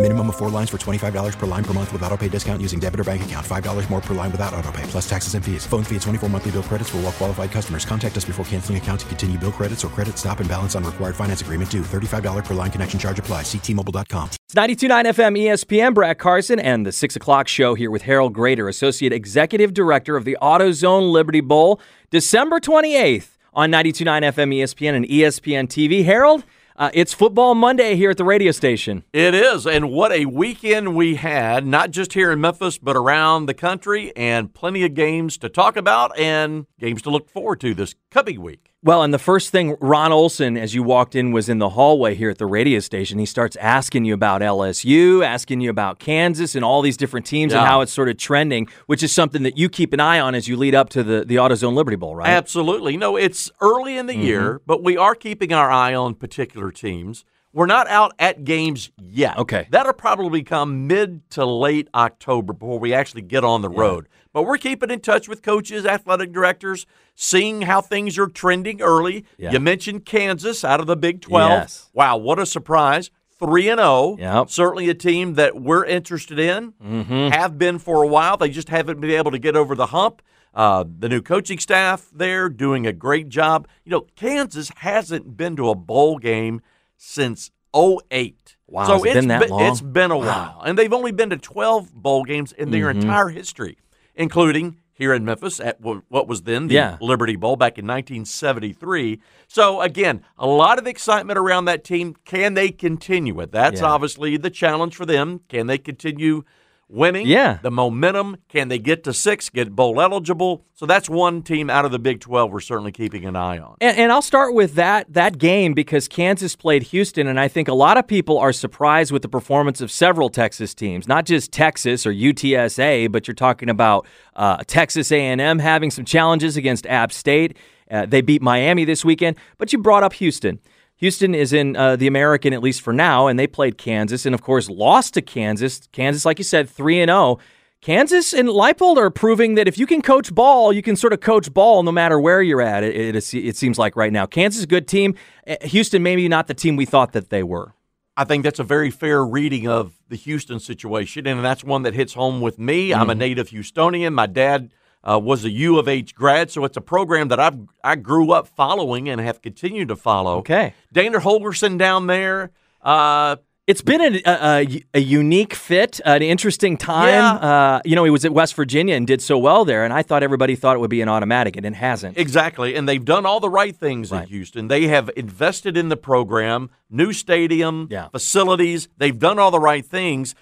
Minimum of four lines for $25 per line per month with auto pay discount using debit or bank account. $5 more per line without auto pay, plus taxes and fees. Phone fee at 24 monthly bill credits for all well qualified customers. Contact us before canceling account to continue bill credits or credit stop and balance on required finance agreement due. $35 per line connection charge apply. Ctmobile.com. It's 92.9 FM ESPN, Brad Carson, and the 6 o'clock show here with Harold Graeter, Associate Executive Director of the AutoZone Liberty Bowl, December 28th on 92.9 FM ESPN and ESPN TV. Harold, uh, it's Football Monday here at the radio station. It is, and what a weekend we had, not just here in Memphis, but around the country, and plenty of games to talk about and games to look forward to this coming week. Well, and the first thing Ron Olson, as you walked in, was in the hallway here at the radio station. He starts asking you about LSU, asking you about Kansas, and all these different teams and how it's sort of trending, which is something that you keep an eye on as you lead up to the, the AutoZone Liberty Bowl, right? Absolutely. No, it's early in the mm-hmm. year, but we are keeping our eye on particular teams. We're not out at games yet. Okay. That'll probably come mid to late October before we actually get on the road. But we're keeping in touch with coaches, athletic directors, seeing how things are trending early. Yeah. You mentioned Kansas out of the Big 12. Yes. Wow, what a surprise. 3 and 0. Yep. Certainly a team that we're interested in. Mm-hmm. Have been for a while. They just haven't been able to get over the hump. Uh, the new coaching staff there doing a great job. You know, Kansas hasn't been to a bowl game since 08. Wow, so it it's been that long? It's been a while. And they've only been to 12 bowl games in their Mm-hmm. entire history, including here in Memphis at what was then the Yeah. Liberty Bowl back in 1973. So again, a lot of excitement around that team. Can they continue it? That's Yeah. obviously the challenge for them. Can they continue winning? Yeah. The momentum. Can they get to six, get bowl eligible? So that's one team out of the Big 12 we're certainly keeping an eye on. And, and I'll start with that that game because Kansas played Houston, and I think a lot of people are surprised with the performance of several Texas teams, not just Texas or UTSA, but you're talking about uh, Texas A&M having some challenges against App State. Uh, they beat Miami this weekend, but you brought up Houston. Houston is in uh, the American at least for now, and they played Kansas, and of course lost to Kansas. Kansas, like you said, three and zero. Kansas and Leipold are proving that if you can coach ball, you can sort of coach ball no matter where you're at. It, it, it seems like right now, Kansas is a good team. Uh, Houston maybe not the team we thought that they were. I think that's a very fair reading of the Houston situation, and that's one that hits home with me. I'm a Mm-hmm. native Houstonian. My dad uh, was a U of H grad, so it's a program that I've I grew up following and have continued to follow. Okay. Dana Holgorsen down there. Uh, It's been a, a, a unique fit, an interesting time. Yeah. Uh, you know, he was at West Virginia and did so well there, and I thought everybody thought it would be an automatic, and it hasn't. Exactly, and they've done all the right things Right. in Houston. They have invested in the program, new stadium, Yeah. facilities. They've done all the right things.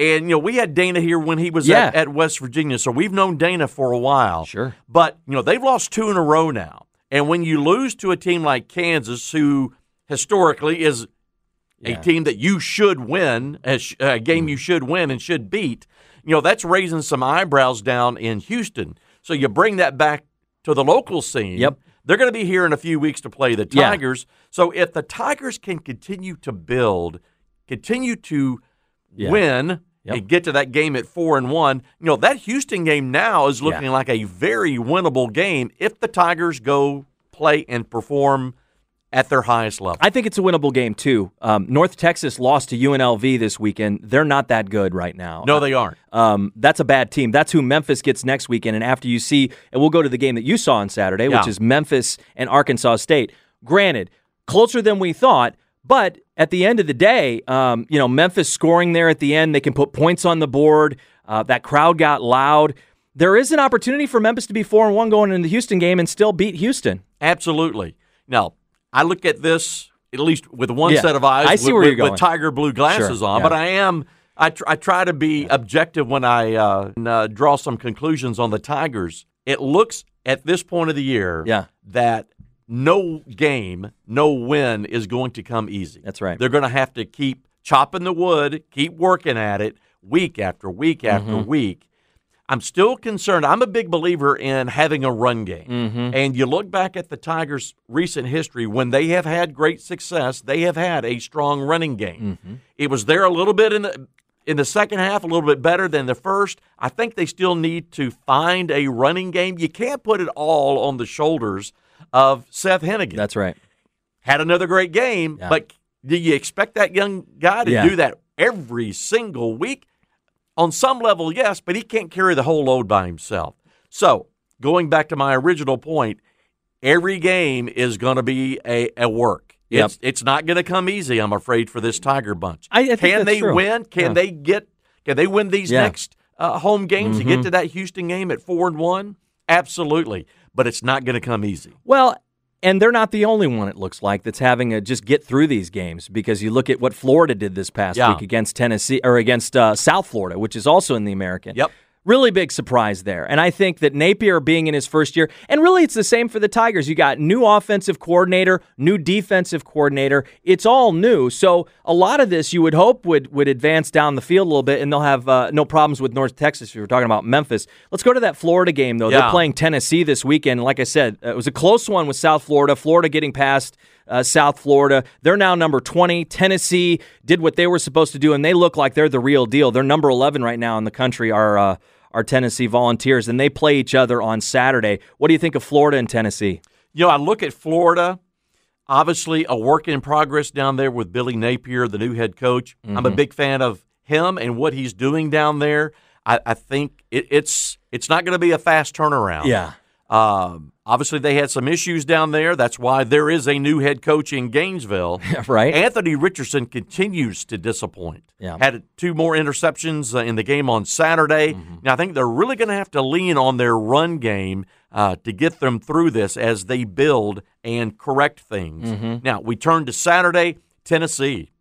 And you know, we had Dana here when he was Yeah. at, at West Virginia, so we've known Dana for a while. Sure. But you know, they've lost two in a row now. And when you lose to a team like Kansas, who historically is Yeah. a team that you should win, a, sh- a game Mm. you should win and should beat, you know, that's raising some eyebrows down in Houston. So you bring that back to the local scene. Yep. They're going to be here in a few weeks to play the Yeah. Tigers. So if the Tigers can continue to build, continue to Yeah. win, Yep. and get to that game at four and one, you know, that Houston game now is looking Yeah. like a very winnable game if the Tigers go play and perform at their highest level. I think it's a winnable game too. Um, North Texas lost to UNLV this weekend. They're not that good right now. no, they aren't. Um, that's a bad team. That's who Memphis gets next weekend. And after you see, and we'll go to the game that you saw on Saturday, which is Memphis and Arkansas State. Granted, closer than we thought, but at the end of the day, um, you know, Memphis scoring there at the end, they can put points on the board. Uh, that crowd got loud. There is an opportunity for Memphis to be four and one going into the Houston game and still beat Houston. Absolutely. Now, I look at this at least with one Yeah. set of eyes I see with, where you're going. with tiger blue glasses Sure, on, yeah. but I am. I, tr- I try to be objective when I uh, uh, draw some conclusions on the Tigers. It looks at this point of the year Yeah. that no game, no win is going to come easy. That's right. They're going to have to keep chopping the wood, keep working at it week after week after Mm-hmm. week. I'm still concerned. I'm a big believer in having a run game. Mm-hmm. And you look back at the Tigers' recent history, when they have had great success, they have had a strong running game. Mm-hmm. It was there a little bit in the in the second half, a little bit better than the first. I think they still need to find a running game. You can't put it all on the shoulders of Seth Henigan That's right. had another great game, Yeah. but do you expect that young guy to Yeah. do that every single week? On some level, yes, but he can't carry the whole load by himself. So, going back to my original point, every game is going to be a, a work. Yep. It's it's not going to come easy, I'm afraid, for this Tiger bunch. I- I can they true. win? Can Yeah. they get? Can they win these next uh, home games to Mhm. get to that Houston game at four and one? Absolutely, but it's not going to come easy. Well, and they're not the only one, it looks like, that's having to just get through these games because you look at what Florida did this past Yeah. week against Tennessee or against uh, South Florida, which is also in the American. Yep. Really big surprise there. And I think that Napier being in his first year, and really it's the same for the Tigers. You got new offensive coordinator, new defensive coordinator. It's all new. So a lot of this you would hope would would advance down the field a little bit and they'll have uh, no problems with North Texas if you're talking about Memphis. Let's go to that Florida game though. They're playing Tennessee this weekend. Like I said, uh, it was a close one with South Florida. Florida getting past uh, South Florida. They're now number 20. Tennessee did what they were supposed to do, and they look like they're the real deal. They're number 11 right now in the country, are, uh, are Tennessee Volunteers, and they play each other on Saturday. What do you think of Florida and Tennessee? You know, I look at Florida, obviously a work in progress down there with Billy Napier, the new head coach. I'm a mm-hmm. big fan of him and what he's doing down there. I, I think it, it's it's not going to be a fast turnaround. Yeah. Um, obviously, they had some issues down there. That's why there is a new head coach in Gainesville. right? Anthony Richardson continues to disappoint. Yeah. Had two more interceptions uh, in the game on Saturday. Now, I think they're really going to have to lean on their run game uh, to get them through this as they build and correct things. Now, we turn to Saturday, Tennessee.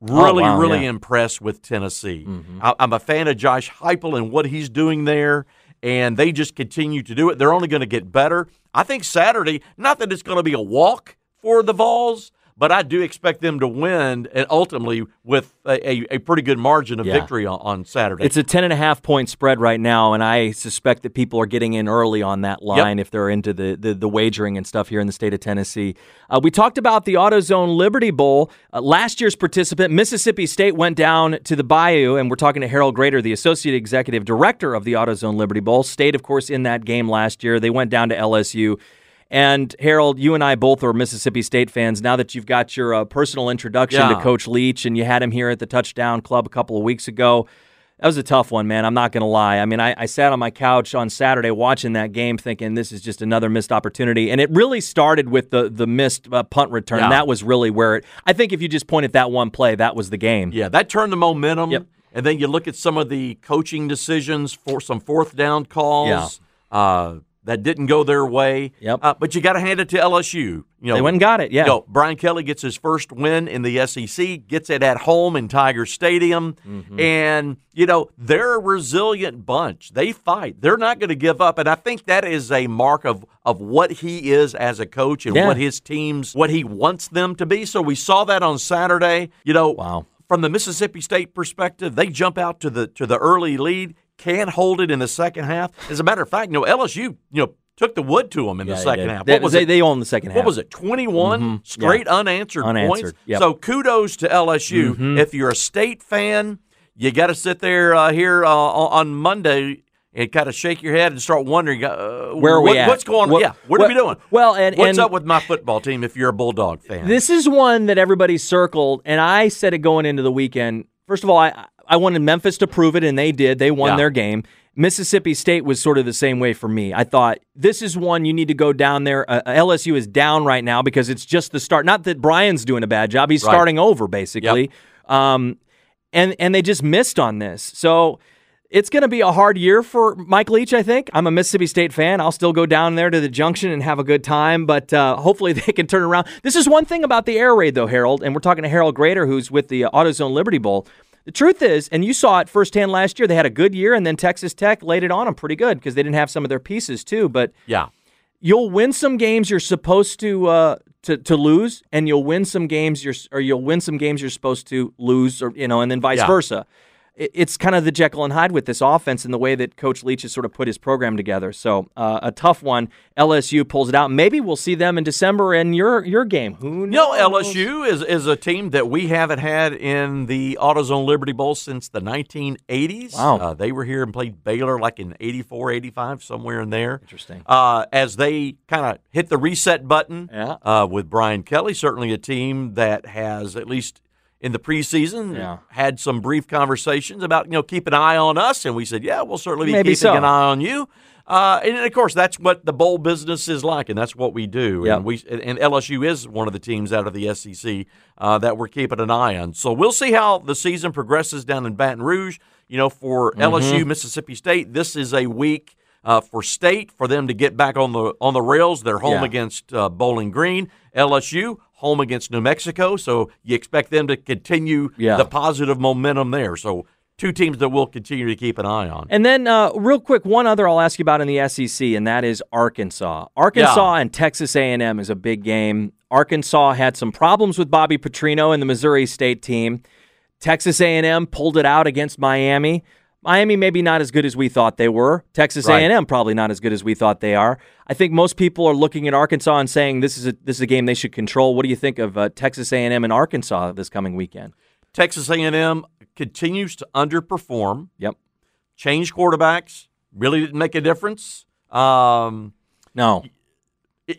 Really, wow, really yeah. impressed with Tennessee. I, I'm a fan of Josh Heupel and what he's doing there, and they just continue to do it. They're only going to get better. I think Saturday, not that it's going to be a walk for the Vols, but I do expect them to win and ultimately with a, a, a pretty good margin of Yeah. victory on, on Saturday. It's a 10 and a half point spread right now, and I suspect that people are getting in early on that line if they're into the, the, the wagering and stuff here in the state of Tennessee. Uh, we talked about the AutoZone Liberty Bowl. Uh, last year's participant, Mississippi State, went down to the Bayou, and we're talking to Harold Graeter, the Associate Executive Director of the AutoZone Liberty Bowl. State, of course, in that game last year. They went down to LSU. And Harold, you and I both are Mississippi State fans. Now that you've got your uh, personal introduction to Coach Leach and you had him here at the Touchdown Club a couple of weeks ago, that was a tough one, man. I'm not going to lie. I mean, I, I sat on my couch on Saturday watching that game thinking this is just another missed opportunity. And it really started with the, the missed uh, punt return. Yeah. That was really where it, I think if you just point at that one play, that was the game. yeah, that turned the momentum. Yep. And then you look at some of the coaching decisions for some fourth down calls uh, that didn't go their way. Yep. Uh, but you got to hand it to LSU. You know, They went and got it, yeah. You know, Brian Kelly gets his first win in the SEC, gets it at home in Tiger Stadium, Mm-hmm. and you know they're a resilient bunch. They fight. They're not going to give up, and I think that is a mark of of what he is as a coach and Yeah. what his teams, what he wants them to be. So we saw that on Saturday. You know, Wow. from the Mississippi State perspective, they jump out to the to the early lead, can hold it in the second half. As a matter of fact, you know LSU, you know, took the wood to them in Yeah, the second half. They, What was they, it? they own the second half. What was it? 21 Mhm. straight unanswered, Unanswered, points. yep. So kudos to LSU. Mhm. If you're a state fan, you got to sit there uh, here uh, on Monday and kind of shake your head and start wondering uh, Where are we what- at? What's going on? What- yeah, what, what- are we doing? well, and- what's and- up with my football team if you're a Bulldog fan? This is one that everybody circled, and I said it going into the weekend. First of all, I I wanted Memphis to prove it, and they did. They won Yeah. their game. Mississippi State was sort of the same way for me. I thought this is one you need to go down there. Uh, LSU is down right now because it's just the start. Not that Brian's doing a bad job; he's Right. starting over basically. Um, and and they just missed on this. So it's going to be a hard year for Mike Leach, I think. I'm a Mississippi State fan. I'll still go down there to the junction and have a good time, but uh, hopefully they can turn around. This is one thing about the air raid, though, Harold, and we're talking to Harold Graeter, who's with the uh, AutoZone Liberty Bowl. The truth is, and you saw it firsthand last year, they had a good year, and then Texas Tech laid it on them pretty good because they didn't have some of their pieces, too. But yeah, you'll win some games you're supposed to uh, to to lose, and you'll win some games you're or you'll win some games you're supposed to lose, or you know, and then vice Yeah. versa. It- It's kind of the Jekyll and Hyde with this offense and the way that Coach Leach has sort of put his program together. So uh, a tough one. LSU pulls it out. Maybe we'll see them in December in your your game. Who knows? know, LSU is, is a team that we haven't had in the AutoZone Liberty Bowl since the 1980s. Wow. Uh, they were here and played Baylor like in 84, 85, somewhere in there. Interesting. Uh, as they kind of hit the reset button Yeah. uh, with Brian Kelly, certainly a team that has, at least in the preseason, Yeah. had some brief conversations about, you know, keep an eye on us. And we said, yeah, we'll certainly be Maybe keeping so. an eye on you. Uh, and of course, that's what the bowl business is like, and that's what we do. Yep. And we and LSU is one of the teams out of the SEC uh, that we're keeping an eye on. So we'll see how the season progresses down in Baton Rouge. You know, for Mm-hmm. LSU, Mississippi State, this is a week uh, for State for them to get back on the on the rails. They're home Yeah. against uh, Bowling Green. LSU home against New Mexico, so you expect them to continue Yeah. the positive momentum there. So two teams that we'll continue to keep an eye on. And then, uh, real quick, one other I'll ask you about in the SEC, and that is Arkansas. Arkansas and Texas A&M is a big game. Arkansas had some problems with Bobby Petrino and the Missouri State team. Texas A&M pulled it out against Miami. Miami maybe not as good as we thought they were. Texas Right. A&M probably not as good as we thought they are. I think most people are looking at Arkansas and saying this is a this is a game they should control. What do you think of uh, Texas A&M and Arkansas this coming weekend? Texas A&M continues to underperform. Yep. Change quarterbacks really didn't make a difference. Um, No.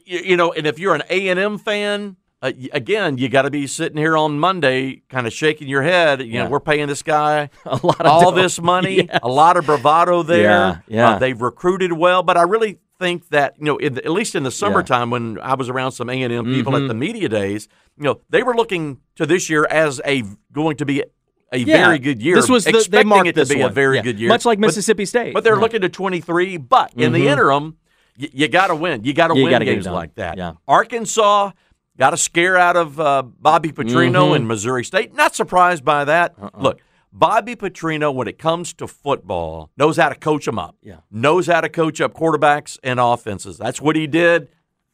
you know, and if you're an A&M fan, uh, again, you got to be sitting here on Monday, kind of shaking your head. You Yeah. know, we're paying this guy A lot of all dough. this money, Yes. a lot of bravado there. Yeah, yeah. Uh, they've recruited well, but I really think that you know, in the, at least in the summertime when I was around some A and M people Mm-hmm. at the media days, you know, they were looking to this year as a going to be a Yeah. very good year. This was the, they expecting marked it to be one. a very Yeah. good year, much like But- Mississippi State. But they're Yeah. looking to 23. But in the Mhm. interim, y- you got to win. You got to win gotta games like that. Yeah. Arkansas got a scare out of uh, Bobby Petrino Mhm. and Missouri State. Not surprised by that. Uh-uh. Look, Bobby Petrino, when it comes to football, knows how to coach them up. Yeah. Knows how to coach up quarterbacks and offenses. That's what he did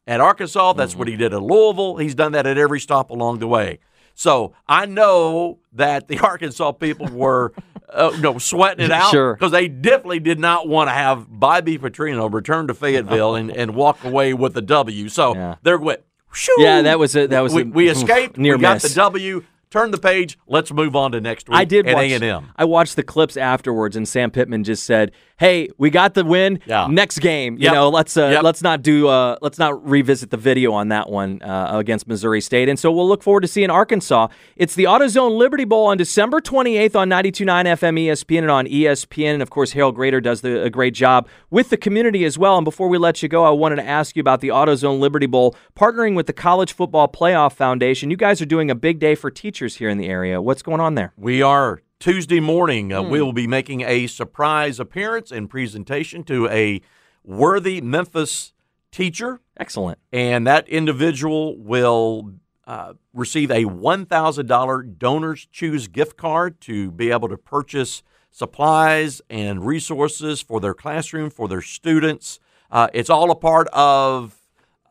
at Arkansas. That's Mm-hmm. what he did at Louisville. He's done that at every stop along the way. So I know that the Arkansas people were, uh, you know, sweating it out Sure. because they definitely did not want to have Bobby Petrino return to Fayetteville and, and walk away with a W. So Yeah. they're went. Shoo! Yeah, that was a- that was we, a- we escaped. near we got miss. the W. Turn the page. Let's move on to next week. I did at watch. A&M. I watched the clips afterwards, and Sam Pittman just said, "Hey, we got the win. Yeah. Next game, you Yep. know, let's uh, Yep. let's not do uh, let's not revisit the video on that one uh, against Missouri State." And so we'll look forward to seeing Arkansas. It's the AutoZone Liberty Bowl on December 28th on 92.9 FM ESPN and on ESPN. And of course, Harold Graeter does the, a great job with the community as well. And before we let you go, I wanted to ask you about the AutoZone Liberty Bowl partnering with the College Football Playoff Foundation. You guys are doing a big day for teachers here in the area. What's going on there? We are Tuesday morning. Uh, we will be making a surprise appearance and presentation to a worthy Memphis teacher, Excellent. and that individual will uh, receive a $1,000 Donors Choose gift card to be able to purchase supplies and resources for their classroom, for their students. Uh, it's all a part of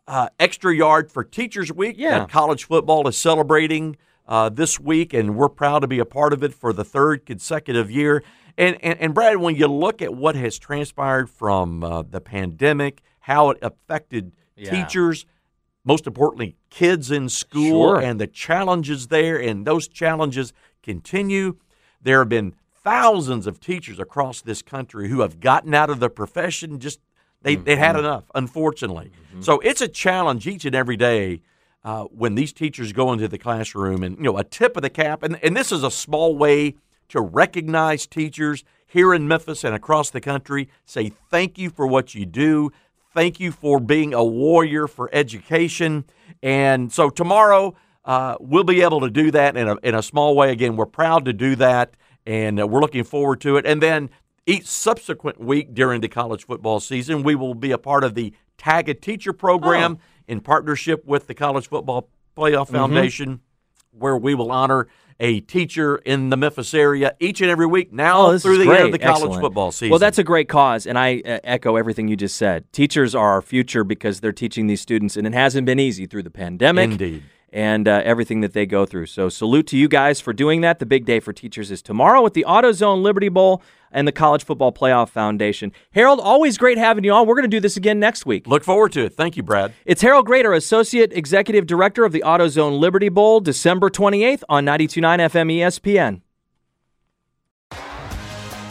uh, Extra Yard for Teachers Week Yeah. that college football is celebrating uh, this week, and we're proud to be a part of it for the third consecutive year. And, and, and Brad, when you look at what has transpired from uh, the pandemic, how it affected Yeah. teachers, most importantly, kids in school, Sure. and the challenges there, and those challenges continue. There have been thousands of teachers across this country who have gotten out of the profession just they, they had enough, unfortunately. So it's a challenge each and every day uh, when these teachers go into the classroom and, you know, a tip of the cap. And, and this is a small way to recognize teachers here in Memphis and across the country. Say thank you for what you do. Thank you for being a warrior for education. And so tomorrow, uh, we'll be able to do that in a, in a small way. Again, we're proud to do that, and uh, we're looking forward to it. And then each subsequent week during the college football season, we will be a part of the Tag a Teacher program Oh. In partnership with the College Football Playoff Mm-hmm. Foundation, where we will honor a teacher in the Memphis area each and every week now Oh, through the great. end of the college Excellent. football season. Well, that's a great cause, and I uh, echo everything you just said. Teachers are our future because they're teaching these students, and it hasn't been easy through the pandemic. Indeed. And uh, everything that they go through. So, salute to you guys for doing that. The big day for teachers is tomorrow with the AutoZone Liberty Bowl and the College Football Playoff Foundation. Harold, always great having you on. We're going to do this again next week. Look forward to it. Thank you, Brad. It's Harold Graeter, Associate Executive Director of the AutoZone Liberty Bowl, December 28th on 92.9 FM ESPN.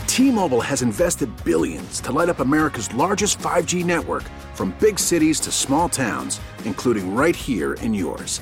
T-Mobile has invested billions to light up America's largest 5G network from big cities to small towns, including right here in yours.